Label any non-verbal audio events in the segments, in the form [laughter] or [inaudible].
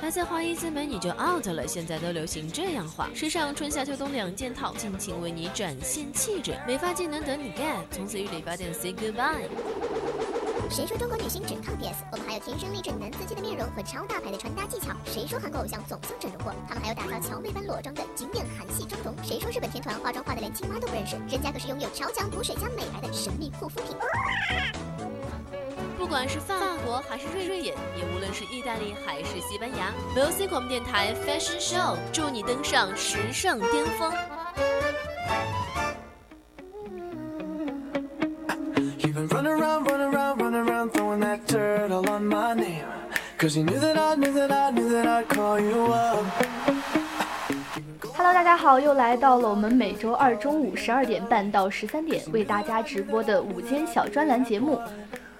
还在花一字眉你就 out 了，现在都流行这样画，时尚春夏秋冬两件套，尽情为你展现气质，美发技能等你 get，从此与理发店 say goodbye。谁说中国女星只靠 PS？我们还有天生丽质男子气的面容和超大牌的穿搭技巧。谁说韩国偶像总像整容过？他们还有打造乔妹般裸妆的经典韩系妆容。谁说日本天团化妆化的连青蛙都不认识？人家可是拥有超强补水加美白的神秘护肤品。不管是法国还是瑞典，也无论是意大利还是西班牙，VOC 广播电台 Fashion Show 祝你登上时尚巅峰。Hello，大家好，又来到了我们每周二中午十二点半到十三点为大家直播的午间小专栏节目《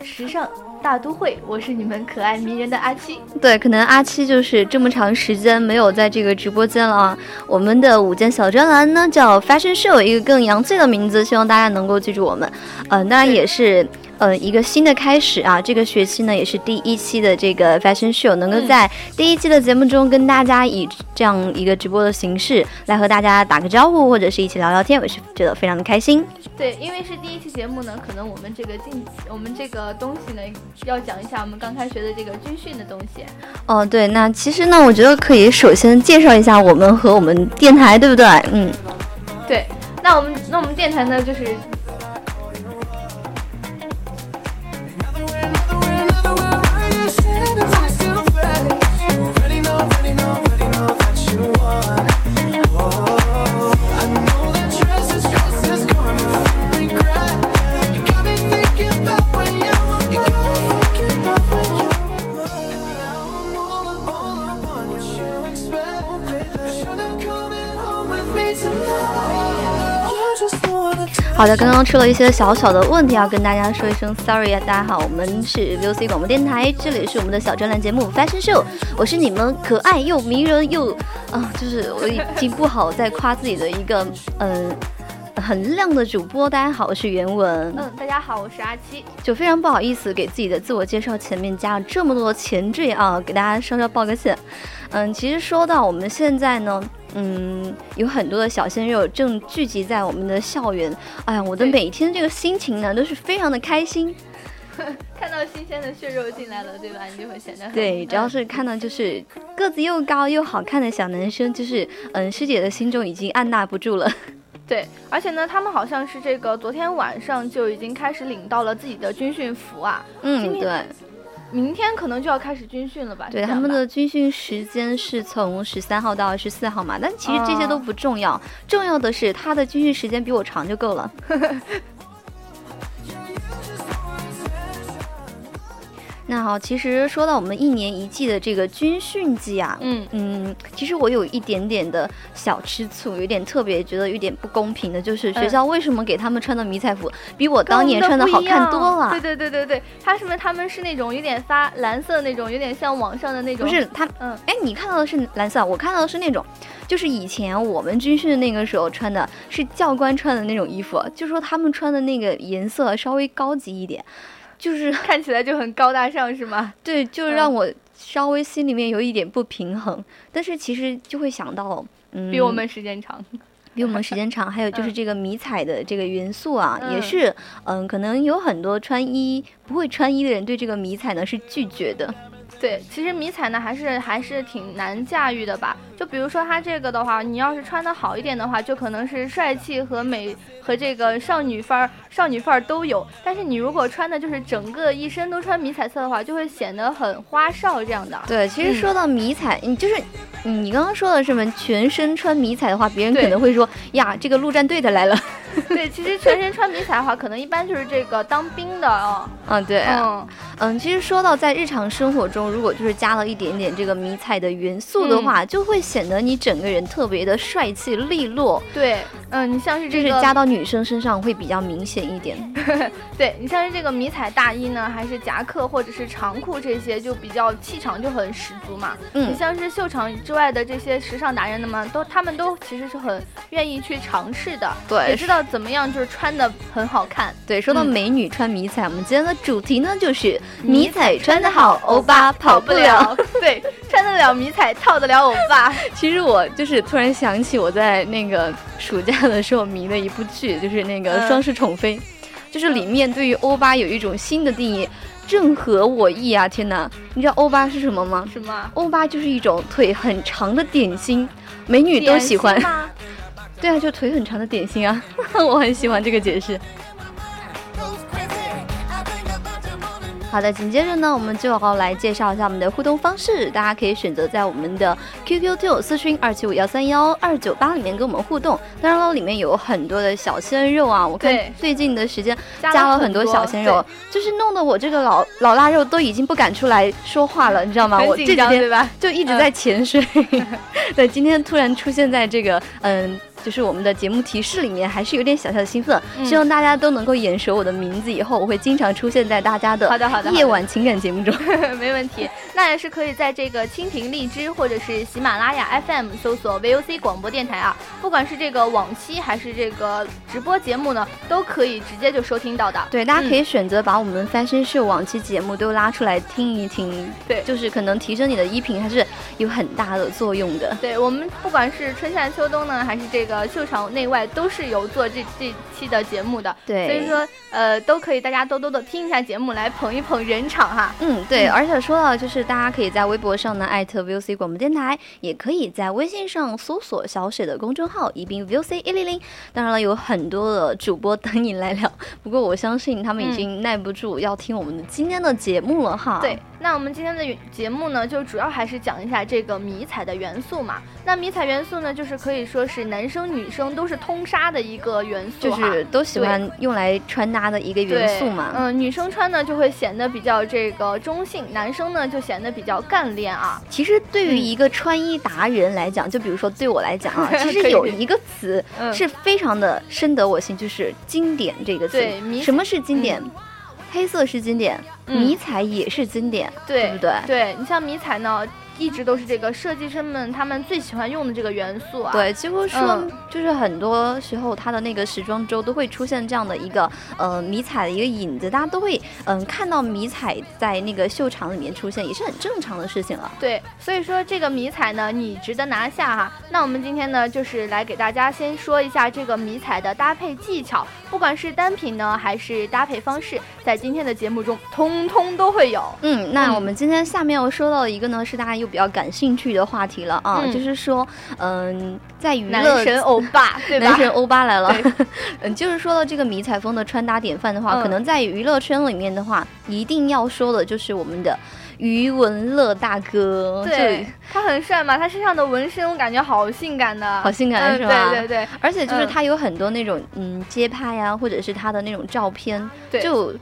时尚大都会》，我是你们可爱迷人的阿七。对，可能阿七就是这么长时间没有在这个直播间了啊。我们的五间小专栏呢叫 Fashion Show，一个更洋气的名字，希望大家能够记住我们。嗯，当然也是。呃，一个新的开始啊！这个学期呢，也是第一期的这个 Fashion Show，能够在第一期的节目中跟大家以这样一个直播的形式来和大家打个招呼，或者是一起聊聊天，我是觉得非常的开心。对，因为是第一期节目呢，可能我们这个进我们这个东西呢，要讲一下我们刚开学的这个军训的东西。哦，对，那其实呢，我觉得可以首先介绍一下我们和我们电台，对不对？嗯，对。那我们那我们电台呢，就是。好的，刚刚出了一些小小的问题，要跟大家说一声 sorry 啊！大家好，我们是 VOC 广播电台，这里是我们的小专栏节目 Fashion Show，我是你们可爱又迷人又啊，就是我已经不好再夸自己的一个嗯很亮的主播。大家好，我是袁文。嗯，大家好，我是阿七。就非常不好意思给自己的自我介绍前面加了这么多前缀啊，给大家稍稍抱个歉。嗯，其实说到我们现在呢。嗯，有很多的小鲜肉正聚集在我们的校园。哎呀，我的每天这个心情呢，都是非常的开心。[laughs] 看到新鲜的血肉进来了，对吧？你就会显得对，只要是看到就是个子又高又好看的小男生，就是嗯，师姐的心中已经按捺不住了。[laughs] 对，而且呢，他们好像是这个昨天晚上就已经开始领到了自己的军训服啊。嗯，对。明天可能就要开始军训了吧？对，他们的军训时间是从十三号到二十四号嘛。但其实这些都不重要，重要的是他的军训时间比我长就够了。[laughs] 那好，其实说到我们一年一季的这个军训季啊，嗯嗯，其实我有一点点的小吃醋，有点特别觉得有点不公平的，就是学校为什么给他们穿的迷彩服比我当年穿的好看多了？对对对对对，他是不是他们是那种有点发蓝色那种，有点像网上的那种？不是他，嗯，哎，你看到的是蓝色，我看到的是那种，就是以前我们军训那个时候穿的是教官穿的那种衣服，就说他们穿的那个颜色稍微高级一点。就是 [laughs] 看起来就很高大上，是吗？[laughs] 对，就让我稍微心里面有一点不平衡。但是其实就会想到，嗯，比我们时间长，[laughs] 比我们时间长。还有就是这个迷彩的这个元素啊，也是，嗯，可能有很多穿衣不会穿衣的人对这个迷彩呢是拒绝的。对，其实迷彩呢还是还是挺难驾驭的吧。就比如说它这个的话，你要是穿的好一点的话，就可能是帅气和美。和这个少女范儿、少女范儿都有，但是你如果穿的就是整个一身都穿迷彩色的话，就会显得很花哨这样的。对，其实说到迷彩，你就是你刚刚说的什么全身穿迷彩的话，别人可能会说呀，这个陆战队的来了。[laughs] 对，其实全身穿迷彩的话，可能一般就是这个当兵的哦。嗯，对，嗯嗯，其实说到在日常生活中，如果就是加了一点点这个迷彩的元素的话，就会显得你整个人特别的帅气利落。对，嗯，你像是这个加到女生身上会比较明显一点。[laughs] 对你像是这个迷彩大衣呢，还是夹克或者是长裤这些，就比较气场就很十足嘛。嗯，你像是秀场之外的这些时尚达人的嘛，都他们都其实是很愿意去尝试的。对，也知道怎么样就是穿的很好看。对，说到美女穿迷彩，我们今天的主题呢就是迷彩穿的好，欧巴跑不了。对，[laughs] 穿得了迷彩，套得了欧巴。[laughs] 其实我就是突然想起我在那个暑假的时候迷的一部剧，就是那个《双世宠妃》，就是里面对于欧巴有一种新的定义，正合我意啊！天哪，你知道欧巴是什么吗？什么？欧巴就是一种腿很长的点心，美女都喜欢。[laughs] 对啊，就腿很长的点心啊，[laughs] 我很喜欢这个解释。好的，紧接着呢，我们就要来介绍一下我们的互动方式。大家可以选择在我们的 QQ 听友私讯二七五幺三幺二九八里面跟我们互动。当然了，里面有很多的小鲜肉啊，我看最近的时间加了很多小鲜肉，就是弄得我这个老老腊肉都已经不敢出来说话了，你知道吗？我这几天就一直在潜水。[laughs] 对，今天突然出现在这个嗯。就是我们的节目提示里面还是有点小小的兴奋，希望大家都能够眼熟我的名字，以后我会经常出现在大家的好的好的夜晚情感节目中，[laughs] 没问题。那也是可以在这个蜻蜓荔枝或者是喜马拉雅 FM 搜索 VOC 广播电台啊，不管是这个往期还是这个直播节目呢，都可以直接就收听到的。对，大家可以选择把我们 Fashion Show 往期节目都拉出来听一听，对，就是可能提升你的衣品还是有很大的作用的。对我们不管是春夏秋冬呢，还是这个。呃，秀场内外都是有做这这期的节目的，对，所以说呃都可以大家多多的听一下节目，来捧一捧人场哈。嗯，对，而且说到就是大家可以在微博上呢艾特 VOC 广播电台，也可以在微信上搜索小雪的公众号宜宾 VOC 一零零。当然了，有很多的主播等你来聊，不过我相信他们已经耐不住要听我们的今天的节目了哈。对。那我们今天的节目呢，就主要还是讲一下这个迷彩的元素嘛。那迷彩元素呢，就是可以说是男生女生都是通杀的一个元素，就是都喜欢用来穿搭的一个元素嘛。嗯，女生穿呢就会显得比较这个中性，男生呢就显得比较干练啊。其实对于一个穿衣达人来讲，就比如说对我来讲啊，[laughs] 其实有一个词是非常的深得我心，就是经典这个词。对，什么是经典？黑色是经典，迷彩也是经典，对不对？对你像迷彩呢。一直都是这个设计师们他们最喜欢用的这个元素啊。对，几乎说就是很多时候它的那个时装周都会出现这样的一个呃迷彩的一个影子，大家都会嗯看到迷彩在那个秀场里面出现，也是很正常的事情了。对，所以说这个迷彩呢，你值得拿下哈。那我们今天呢，就是来给大家先说一下这个迷彩的搭配技巧，不管是单品呢还是搭配方式，在今天的节目中通通都会有。嗯，那我们今天下面要说到的一个呢，是大家。比较感兴趣的话题了啊，就是说，嗯，在娱乐男神欧巴，[laughs] 对吧？男神欧巴来了，[laughs] 嗯，就是说到这个迷彩风的穿搭典范的话，可能在娱乐圈里面的话，一定要说的就是我们的余文乐大哥。对，他很帅嘛，他身上的纹身我感觉好性感的，好性感是吧？对对对，而且就是他有很多那种嗯街拍啊，或者是他的那种照片，就。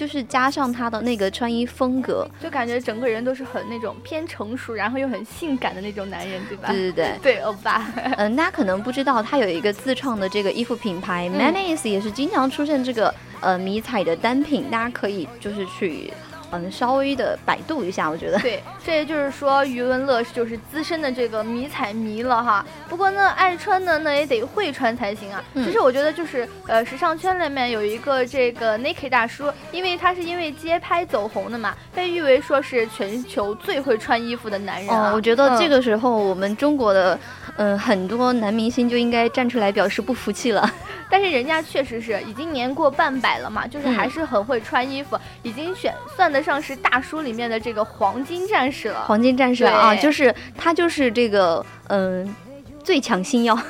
就是加上他的那个穿衣风格，就感觉整个人都是很那种偏成熟，然后又很性感的那种男人，对吧？对对对，对欧巴。[laughs] 嗯，大家可能不知道，他有一个自创的这个衣服品牌 Manis，也是经常出现这个呃迷彩的单品，大家可以就是去。嗯，稍微的百度一下，我觉得对，[laughs] 这也就是说余文乐就是资深的这个迷彩迷了哈。不过呢，爱穿的那也得会穿才行啊。其实我觉得就是呃，时尚圈里面有一个这个 Nike 大叔，因为他是因为街拍走红的嘛，被誉为说是全球最会穿衣服的男人啊。我觉得这个时候我们中国的嗯很多男明星就应该站出来表示不服气了。[laughs] 但是人家确实是已经年过半百了嘛，就是还是很会穿衣服，已经选算得上是大叔里面的这个黄金战士了。黄金战士啊，就是他就是这个嗯最强星耀。[laughs]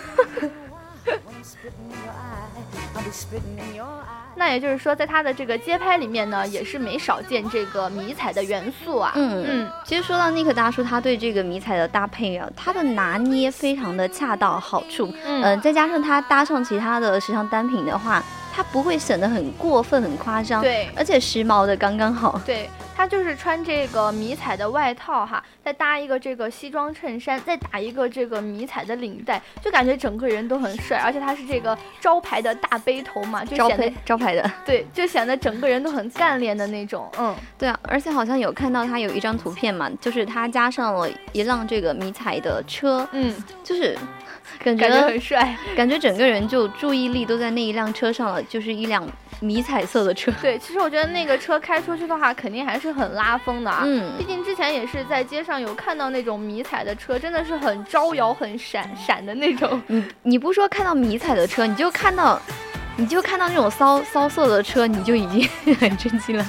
那也就是说，在他的这个街拍里面呢，也是没少见这个迷彩的元素啊。嗯嗯，其实说到尼克大叔，他对这个迷彩的搭配啊，他的拿捏非常的恰到好处。嗯，再加上他搭上其他的时尚单品的话。它不会显得很过分、很夸张，对，而且时髦的刚刚好。对，它就是穿这个迷彩的外套哈，再搭一个这个西装衬衫，再打一个这个迷彩的领带，就感觉整个人都很帅。而且他是这个招牌的大背头嘛，就显得招牌的，[laughs] 对，就显得整个人都很干练的那种。嗯，对啊，而且好像有看到他有一张图片嘛，就是他加上了一辆这个迷彩的车，嗯，就是。感觉很 [laughs] 帅，感觉整个人就注意力都在那一辆车上了，就是一辆迷彩色的车。对，其实我觉得那个车开出去的话，肯定还是很拉风的啊。嗯毕竟之前也是在街上有看到那种迷彩的车，真的是很招摇、很闪闪的那种。[laughs] 你你不说看到迷彩的车，你就看到，你就看到那种骚骚色的车，你就已经 [laughs] 很震惊了。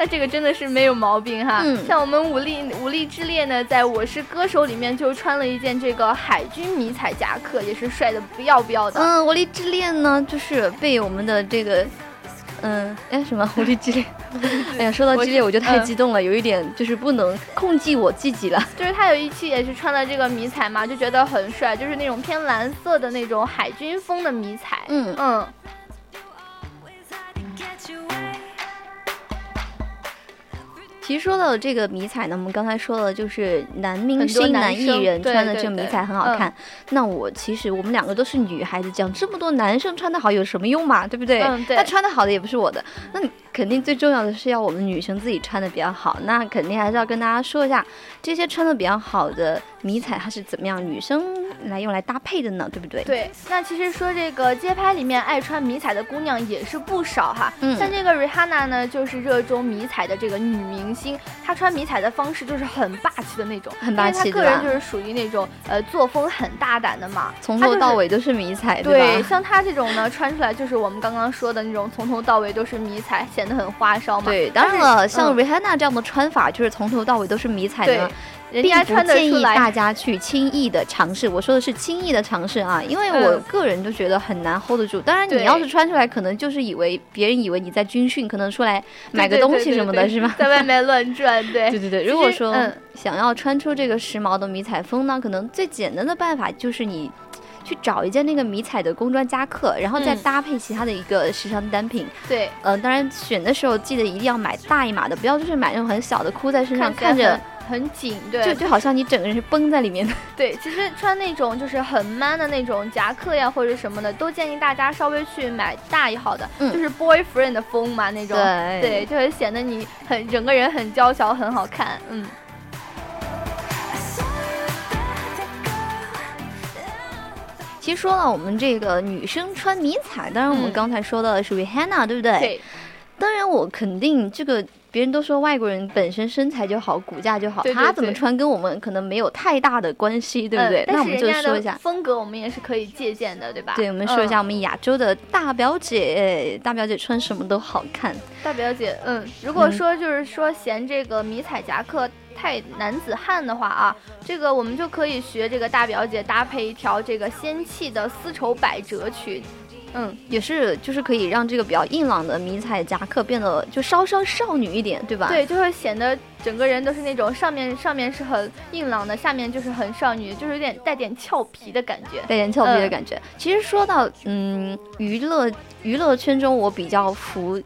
那这个真的是没有毛病哈。嗯像我们武力武力之烈呢，在我是歌手里面就穿了一件这个海军迷彩夹克，也是帅的不要不要的。嗯，武力之恋呢，就是被我们的这个，嗯，哎什么狐狸之恋？[laughs] 哎呀，说到我之恋我就太嗯激动了，有一点就是不能控制我自己了。就是他有一期也是穿了这个迷彩嘛，就觉得很帅，就是那种偏蓝色的那种海军风的迷彩。嗯嗯，其实说到这个迷彩呢，我们刚才说了，就是男明星、男男艺人穿的这个迷彩很好嗯看。那我其实我们两个都是女孩子，讲这么多男生穿的好有什么用嘛？对不对？嗯对那穿的好的也不是我的，那肯定最重要的是要我们女生自己穿的比较好。那肯定还是要跟大家说一下，这些穿的比较好的迷彩它是怎么样女生来用来搭配的呢？对不对？对。那其实说这个街拍里面爱穿迷彩的姑娘也是不少哈。嗯像这个 Rihanna 呢，就是热衷迷彩的这个女明星，她穿迷彩的方式就是很霸气的那种，很霸气因为她个人就是属于那种呃作风很大胆的嘛，从头到尾都是迷彩，对，吧？像她这种呢，穿出来就是我们刚刚说的那种，从头到尾都是迷彩，显得很花哨嘛。对，当然了，像嗯 Rihanna 这样的穿法，就是从头到尾都是迷彩对的，，人家并不建议穿得出来。大家去轻易的尝试。我说的是轻易的尝试啊，因为我嗯个人就觉得很难 hold 得住。当然，你要是穿出来，可能就是以为别人以为你在军训，可能出来买个东西什么的，是吧？在外面乱转，对 [laughs] 对对对，如果说嗯想要穿出这个时髦的迷彩风呢，可能最简单的办法就是你去找一件那个迷彩的工装夹克，然后再嗯搭配其他的一个时尚单品。对，呃，当然选的时候记得一定要买大一码的，不要就是买那种很小的箍在身上，看着很很紧，对，就就好像你整个人是绷在里面的。[laughs] 对，其实穿那种就是很 man 的那种夹克呀，或者什么的，都建议大家稍微去买大一号的，嗯就是 boyfriend 的风嘛那种。对对，就会显得你很整个人很娇小，很好看。嗯，其实说了，我们这个女生穿迷彩，当然我们嗯刚才说到的是 Rihanna，、对不对？。对，当然我肯定这个，别人都说外国人本身身材就好，骨架就好，对对他怎么穿跟我们可能没有太大的关系，对不对？嗯那我们就说一下。风格，我们也是可以借鉴的，对吧？对，我们说一下嗯我们亚洲的大表姐，大表姐穿什么都好看。大表姐，嗯，如果嗯说就是说嫌这个迷彩夹克太男子汉的话啊，这个我们就可以学这个大表姐搭配一条这个仙气的丝绸百褶裙，嗯，也是，就是可以让这个比较硬朗的迷彩夹克变得就稍稍少女一点，对吧？对，就会显得整个人都是那种上面上面是很硬朗的，下面就是很少女，就是有点带点俏皮的感觉。带点俏皮的嗯感觉。其实说到嗯娱乐娱乐圈中，我比较服搭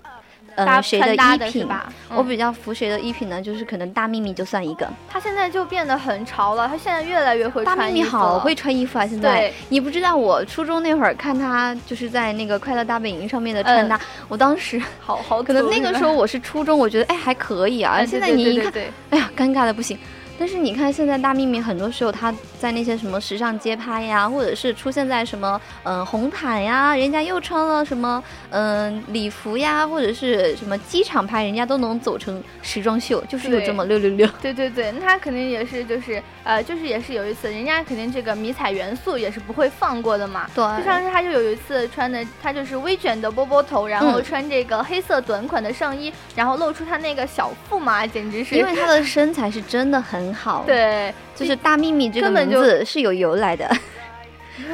呃谁的衣品。吧？嗯我比较服谁的衣品呢？就是可能大幂幂就算一个，她现在就变得很潮了，她现在越来越会穿衣服幂幂好会穿衣服啊！现在对你不知道，我初中那会儿看她就是在那个快乐大本营上面的穿搭，我当时好好可能那个时候我是初中，我觉得哎还可以啊。哎现在你一看，对对对哎呀，尴尬的不行。但是你看，现在大幂幂很多时候她在那些什么时尚街拍呀，或者是出现在什么嗯、呃红毯呀，人家又穿了什么嗯、礼服呀，或者是什么机场拍，人家都能走成时装秀，就是有这么六六六。对对对，那她肯定也是就是呃，就是也是有一次，人家肯定这个迷彩元素也是不会放过的嘛。对就像是他就有一次穿的，他就是微卷的波波头，然后嗯穿这个黑色短款的上衣，然后露出他那个小腹嘛，简直是因为他的身材是真的很好，，对就是大幂幂这个名字是有由来的，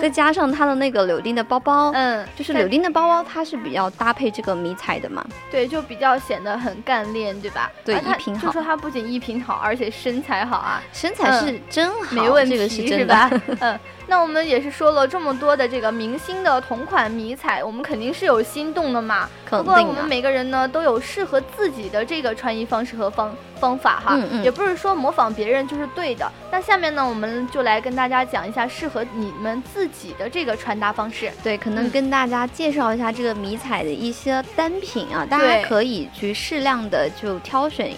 再加上它的那个柳丁的包包，嗯，就是柳丁的包包，它是比较搭配这个迷彩的嘛。对，就比较显得很干练，对吧？对衣品好就说他不仅衣品好，而且身材好啊，身材是真好，没问题，这个是真的。吧？[laughs] 嗯，那我们也是说了这么多的这个明星的同款迷彩，我们肯定是有心动的嘛。肯不过我。们每个人呢都有适合自己的这个穿衣方式和方方法哈，嗯嗯也不是说模仿别人就是对的。那下面呢，我们就来跟大家讲一下适合你们自己的这个穿搭方式。对，可能嗯跟大家介绍一下这个迷彩的一些单品啊，大家可以去适量的就挑选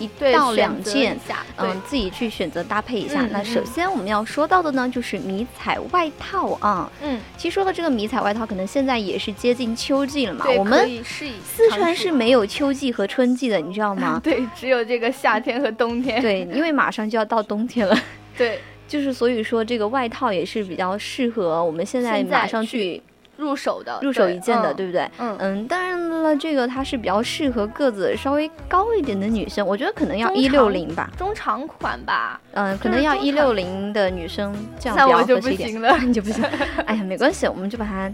一一对到两件嗯，自己去选择搭配一下。那首先我们要说到的呢，就是迷彩外套啊。嗯，其实说到这个迷彩外套，可能现在也是接近秋季了嘛。我们四川？是没有秋季和春季的，你知道吗 [laughs] 对，只有这个夏天和冬天。对，因为马上就要到冬天了。[laughs] 对，就是所以说，这个外套也是比较适合我们现在马上去去入手的，入手一件的，嗯对不对？嗯嗯，当然了，这个它是比较适合个子稍微高一点的女生，我觉得可能要一六零吧，中长款吧，嗯，可能要一六零的女生这样比较合适一点。行了，[laughs] 你就不行，[laughs] 哎呀，没关系，我们就把它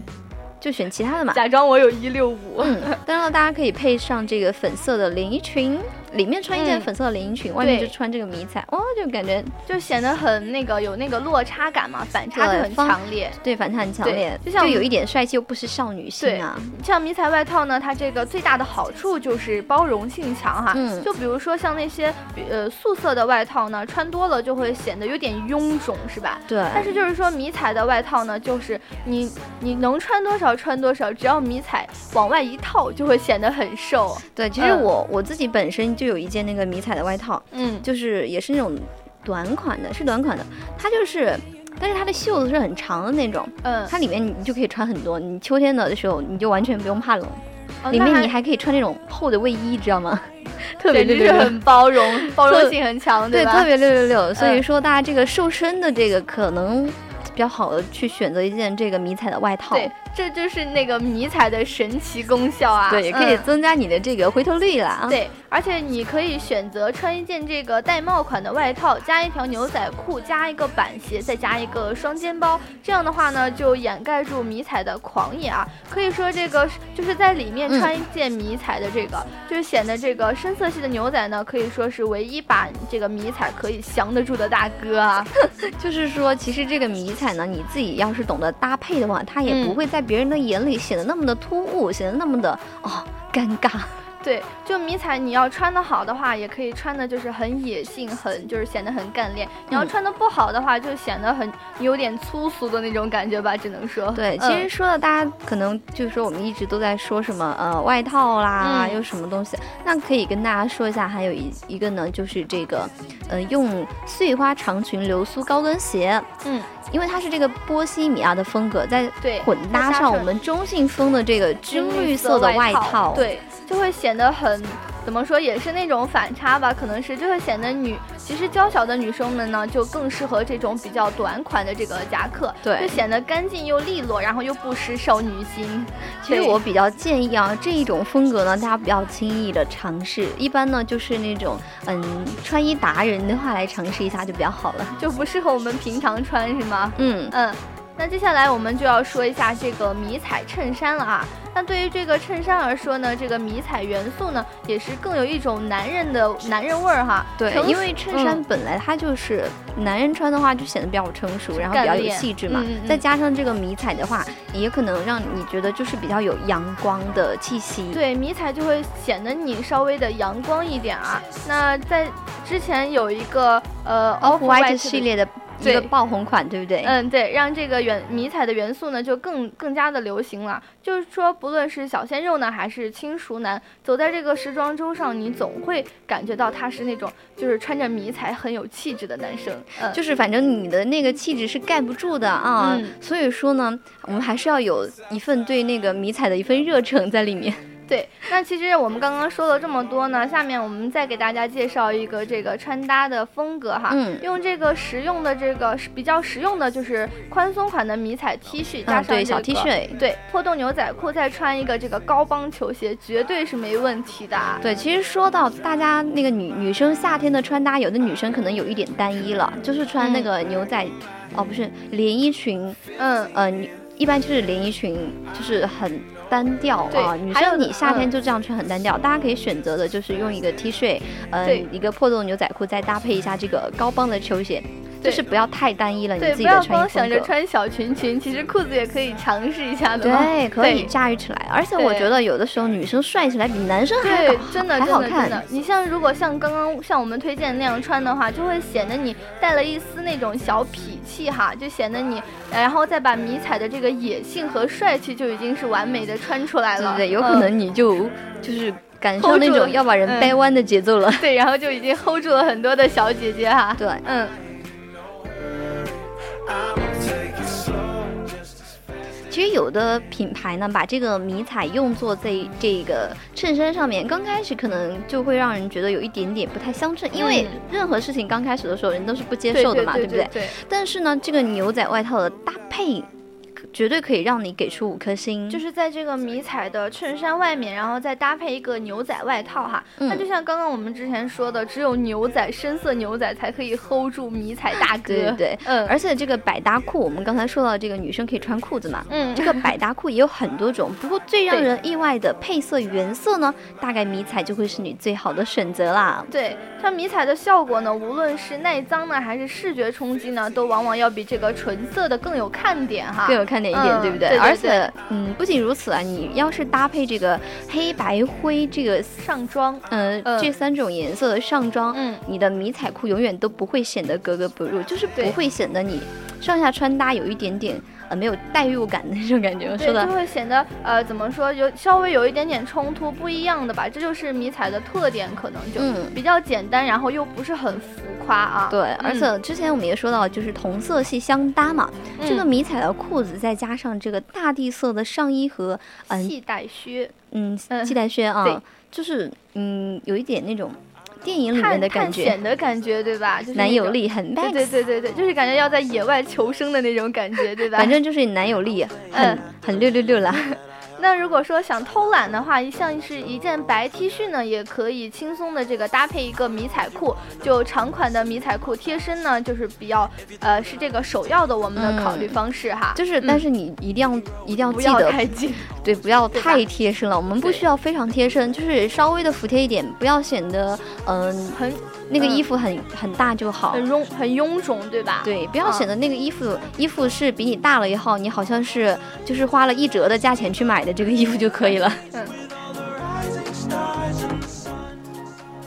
就选其他的嘛。假装我有一六五。嗯，当然了，大家可以配上这个粉色的连衣裙，里面穿一件嗯粉色的连衣裙，外面就穿这个迷彩，哦，就感觉就显得很那个有那个落差感嘛，反差就很强烈。对反差很强烈，就像有一点帅气又不失少女心啊。像迷彩外套呢，它这个最大的好处就是包容性强哈。嗯就比如说像那些呃素色的外套呢，穿多了就会显得有点臃肿，是吧？对，但是就是说迷彩的外套呢，就是你你能穿多少穿多少，只要迷彩往外一套，就会显得很瘦。对，其实嗯我、我自己本身就有一件那个迷彩的外套，嗯，就是也是那种短款的，是短款的，它就是，但是它的袖子是很长的那种，嗯，它里面你就可以穿很多，你秋天的时候你就完全不用怕冷，里面你还可以穿那种厚的卫衣，知道吗？[laughs] 特别就是。很包容，包容性很强，对，吧？特别六六六，所以嗯说大家这个瘦身的这个可能比较好的去选择一件这个迷彩的外套，对，这就是那个迷彩的神奇功效啊！对，也可以嗯增加你的这个回头率啦啊。对，而且你可以选择穿一件这个带帽款的外套，加一条牛仔裤，加一个板鞋，再加一个双肩包。这样的话呢，就掩盖住迷彩的狂野啊。可以说这个就是在里面嗯穿一件迷彩的这个，就是显得这个深色系的牛仔呢，可以说是唯一把这个迷彩可以降得住的大哥啊。[laughs] 就是说，其实这个迷彩呢，你自己要是懂得搭配的话，它也不嗯会在别人的眼里显得那么的突兀，显得那么的哦尴尬。[laughs] 对，就迷彩你要穿的好的话，也可以穿的就是很野性，很就是显得很干练。你要嗯穿的不好的话，就显得很有点粗俗的那种感觉吧，只能说。对，其嗯实说到，大家可能就是说我们一直都在说什么呃外套啦，嗯又什么东西，那可以跟大家说一下，还有一一个呢，就是这个呃用碎花长裙流苏高跟鞋，嗯，因为它是这个波西米亚的风格，再对，混搭上我们中性风的这个军绿色的外套，对，就会显得很怎么说，也是那种反差吧，可能是就会显得女，其实娇小的女生们呢，就更适合这种比较短款的这个夹克，对就显得干净又利落，然后又不失少女心。其实我比较建议啊，这一种风格呢，大家不要轻易的尝试。一般呢，就是那种嗯，穿衣达人的话来尝试一下就比较好了。[laughs] 就不适合我们平常穿是吗？嗯，嗯，那接下来我们就要说一下这个迷彩衬衫了啊。那对于这个衬衫而说呢，这个迷彩元素呢，也是更有一种男人的男人味儿哈。对，因为衬衫嗯本来它就是、男人穿的话就显得比较成熟，然后比较有气质嘛。嗯嗯嗯再加上这个迷彩的话，也可能让你觉得就是比较有阳光的气息。对，迷彩就会显得你稍微的阳光一点啊。那在之前有一个呃 Off White 系列的一个爆红款，对不对？嗯，对，让这个元迷彩的元素呢就更更加的流行了。就是说，不论是小鲜肉呢，还是轻熟男，走在这个时装周上，你总会感觉到他是那种就是穿着迷彩很有气质的男生。嗯，就是反正你的那个气质是盖不住的啊，嗯所以说呢，我们还是要有一份对那个迷彩的一份热忱在里面。对，那其实我们刚刚说了这么多呢，下面我们再给大家介绍一个这个穿搭的风格哈。嗯用这个实用的这个比较实用的，就是宽松款的迷彩 T 恤，加上、这个对小 T 恤对破洞牛仔裤，再穿一个这个高帮球鞋，绝对是没问题的啊。对，其实说到大家那个女女生夏天的穿搭，有的女生可能有一点单一了，就是穿那个牛仔，哦不是连衣裙，嗯，呃，你一般就是连衣裙，就是很单调啊。女生你夏天嗯就这样穿很单调，大家可以选择的就是用一个 T 恤，呃，一个破洞牛仔裤，再搭配一下这个高帮的球鞋，就是不要太单一了，你自己的要光想。着穿小裙裙，其实裤子也可以尝试一下的。对，[laughs] 可以驾驭起来，而且我觉得有的时候女生帅起来比男生还真的还好看真的真的。你像如果像刚刚像我们推荐那样穿的话，就会显得你带了一丝那种小痞气哈，就显得你，然后再把迷彩的这个野性和帅气就已经是完美的穿出来了。对对？有可嗯能你就、就是感受那种要把人掰弯的节奏了。对，然后就已经 hold 住了很多的小姐姐哈。对，嗯。其实有的品牌呢，把这个迷彩用作在这个衬衫上面，刚开始可能就会让人觉得有一点点不太相称，因为任何事情刚开始的时候人都是不接受的嘛，对不对？但是呢，这个牛仔外套的搭配。绝对可以让你给出五颗星，就是在这个迷彩的衬衫外面，然后再搭配一个牛仔外套哈。那就像刚刚我们之前说的，只有牛仔深色牛仔才可以 hold 住迷彩大哥。对对，嗯。而且这个百搭裤，我们刚才说到这个女生可以穿裤子嘛，嗯，这个百搭裤也有很多种。不过最让人意外的配色原色呢，大概迷彩就会是你最好的选择啦。对，像迷彩的效果呢，无论是耐脏呢，还是视觉冲击呢，都往往要比这个纯色的更有看点哈，更有看点一点，对不对？而且，嗯，不仅如此啊，你要是搭配这个黑白灰这个上装，嗯，这三种颜色的上装，嗯，你的迷彩裤永远都不会显得格格不入，就是不会显得你上下穿搭有一点点。呃，没有代入感的那种感觉，对，就会显得呃，怎么说，有稍微有一点点冲突，不一样的吧？这就是迷彩的特点，可能就比较简单，然后又不是很浮夸啊。对，而且之前我们也说到，就是同色系相搭嘛，这个迷彩的裤子再加上这个大地色的上衣和嗯系带靴，嗯，系带靴啊，就是嗯，有一点那种。电影里面的感觉，探险的感觉，对吧？就是男友力很，对对对对对，就是感觉要在野外求生的那种感觉，对吧？反正就是男友力很很六六六了。那如果说想偷懒的话，像是一件白 T 恤呢，也可以轻松的这个搭配一个迷彩裤，就长款的迷彩裤贴身呢，就是比较呃是这个首要的我们的考虑方式哈。就是，但是你一定要一定要记得太近，对，不要太贴身了。我们不需要非常贴身，就是稍微的服帖一点，不要显得嗯很。那个衣服很很大就好，很臃很臃肿，对吧？对，不要显得那个衣服衣服是比你大了以后，你好像是就是花了一折的价钱去买的这个衣服就可以了。嗯。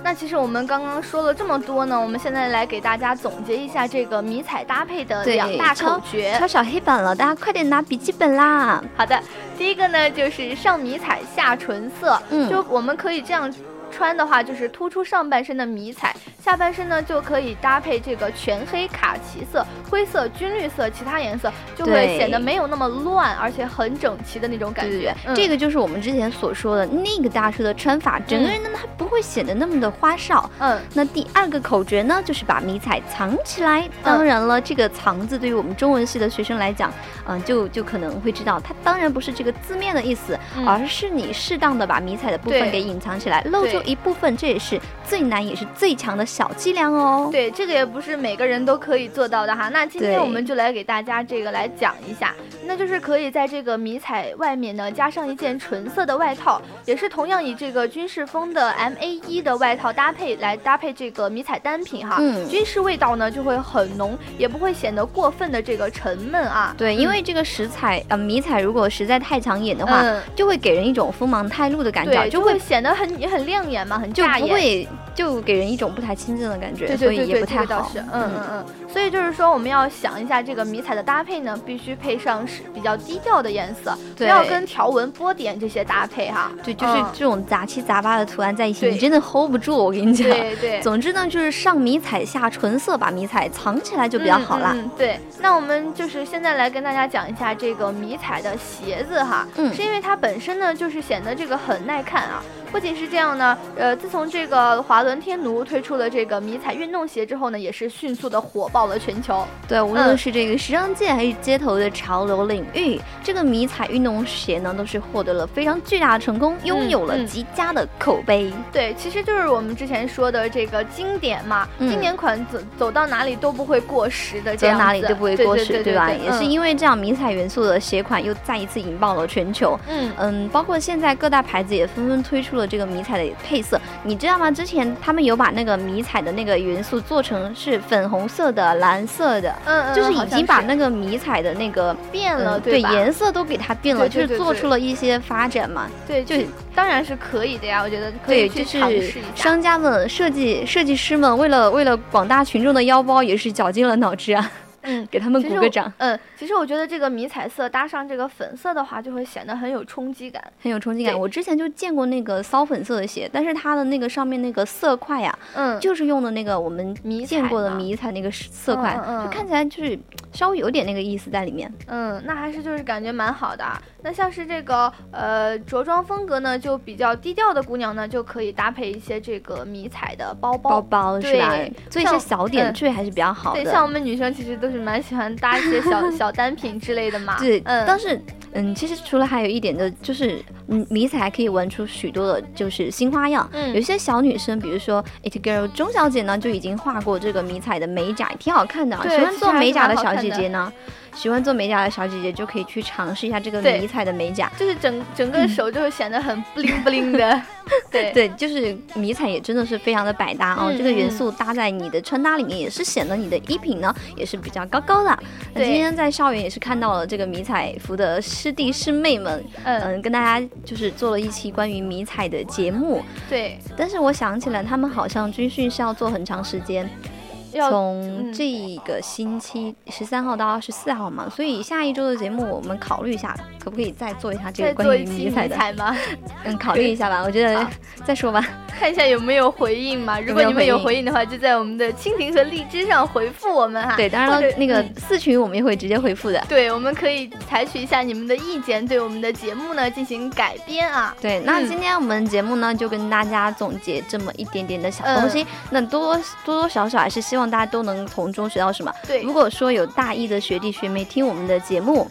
那其实我们刚刚说了这么多呢，我们现在来给大家总结一下这个迷彩搭配的两大口诀。抄小黑板了，大家快点拿笔记本啦！好的，第一个呢就是上迷彩下纯色，嗯，就我们可以这样。穿的话就是突出上半身的迷彩，下半身呢就可以搭配这个全黑、卡其色、灰色、军绿色，其他颜色就会显得没有那么乱，而且很整齐的那种感觉。这个就是我们之前所说的那个大叔的穿法，整个人呢他不会显得那么的花哨。嗯，那第二个口诀呢，就是把迷彩藏起来。当然了，这个“藏”字对于我们中文系的学生来讲，嗯，就就可能会知道，它当然不是这个字面的意思，而是你适当的把迷彩的部分给隐藏起来，露出。一部分，这也是最难也是最强的小伎俩哦。对，这个也不是每个人都可以做到的哈。那今天我们就来给大家这个来讲一下，那就是可以在这个迷彩外面呢加上一件纯色的外套，也是同样以这个军事风的 M A 一的外套搭配来搭配这个迷彩单品哈。嗯，军事味道呢就会很浓，也不会显得过分的这个沉闷啊。对，因为这个食彩呃迷彩如果实在太抢眼的话，就会给人一种锋芒太露的感觉，就会显得很也很亮。眼嘛，很就不会就给人一种不太亲近的感觉，对对对也不太好。嗯嗯嗯，所以就是说，我们要想一下这个迷彩的搭配呢，必须配上是比较低调的颜色，不要跟条纹、波点这些搭配哈。对，就是这种杂七杂八的图案在一起，你真的 hold 不住。我跟你讲，对对。总之呢，就是上迷彩下纯色，把迷彩藏起来就比较好了。对，那我们就是现在来跟大家讲一下这个迷彩的鞋子哈，嗯，是因为它本身呢，就是显得这个很耐看啊。不仅是这样呢，呃，自从这个华伦天奴推出了这个迷彩运动鞋之后呢，也是迅速的火爆了全球。对，无论是这个时尚界还是街头的潮流领域，这个迷彩运动鞋呢，都是获得了非常巨大的成功，拥有了极佳的口碑。对，其实就是我们之前说的这个经典嘛，经典款走走到哪里都不会过时的，走哪里都不会过时，对吧？也是因为这样迷彩元素的鞋款又再一次引爆了全球。嗯嗯，包括现在各大牌子也纷纷推出了。这个迷彩的配色，你知道吗？之前他们有把那个迷彩的那个元素做成是粉红色的、蓝色的，嗯嗯，就是已经把那个迷彩的那个变了，对吧？颜色都给它变了，就是做出了一些发展嘛。对，就当然是可以的呀，我觉得可以去尝试一下。商家们、设计设计师们为了为了广大群众的腰包，也是绞尽了脑汁啊。嗯，给他们鼓个掌，嗯，其实我觉得这个迷彩色搭上这个粉色的话，就会显得很有冲击感。很有冲击感。我之前就见过那个骚粉色的鞋，但是它的那个上面那个色块呀、嗯，就是用的那个我们迷见过的迷彩那个色块，嗯嗯嗯就看起来就是稍微有点那个意思在里面。嗯，那还是就是感觉蛮好的啊。那像是这个呃着装风格呢，就比较低调的姑娘呢，就可以搭配一些这个迷彩的包包。包包是吧对？做一些小点嗯缀还是比较好的对，像我们女生其实都是蛮喜欢搭一些小 [laughs] 小单品之类的嘛。对，嗯，但是嗯，其实除了还有一点的，就是嗯，迷彩还可以玩出许多的，就是新花样。嗯有一些小女生，比如说 It Girl 钟小姐呢，就已经画过这个迷彩的美甲，挺好看的啊。喜欢做美甲的小姐姐呢，喜欢做美甲的小姐姐就可以去尝试一下这个迷彩的美甲。就是整整个手就会显得很 [laughs] bling bling 的。[laughs] 对对，就是迷彩也真的是非常的百搭哦，嗯这个元嗯素搭在你的穿搭里面，也是显得你的衣品呢也是比较高高的。那今天在校园也是看到了这个迷彩服的师弟师妹们，嗯，嗯，跟大家就是做了一期关于迷彩的节目，对，但是我想起来，他们好像军训是要做很长时间，要从嗯这个星期十三号到二十四号嘛，所以下一周的节目我们考虑一下，可不可以再做一下这个关于迷迷彩的？[laughs] 嗯，考虑一下吧，我觉得再说吧。看一下有没有回应嘛。如果你们有回应的话，就在我们的蜻蜓和荔枝上回复我们哈。对，当然，了那个嗯四群我们也会直接回复的。对，我们可以采取一下你们的意见，对我们的节目呢进行改编啊。对，那嗯今天我们节目呢就跟大家总结这么一点点的小东嗯西，那多多多多少少还是希望大家都能从中学到什么。对如，果说有大一的学弟学妹听我们的节目，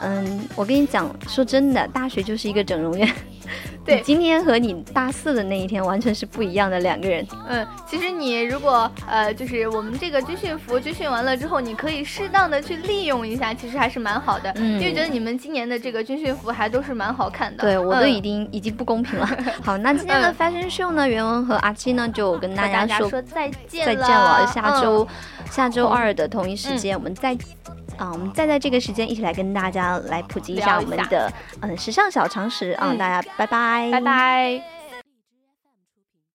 嗯，我跟你讲，说真的，大学就是一个整容院。对。今天和你大四的那一天完全是不一样的两个人。嗯，其实你如果呃，就是我们这个军训服军训完了之后，你可以适当的去利用一下，其实还是蛮好的。嗯。因为觉得你们今年的这个军训服还都是蛮好看的。对我都已嗯经、已经不公平了。[laughs] 好，那今天的嗯。Fashion Show 呢，袁文和阿七呢就跟大家说再见再见了，下嗯。周、下周二的同一时间，我们再啊、我们再在这个时间一起来跟大家来普及一下我们的嗯时尚小常识。啊、嗯。大家拜拜，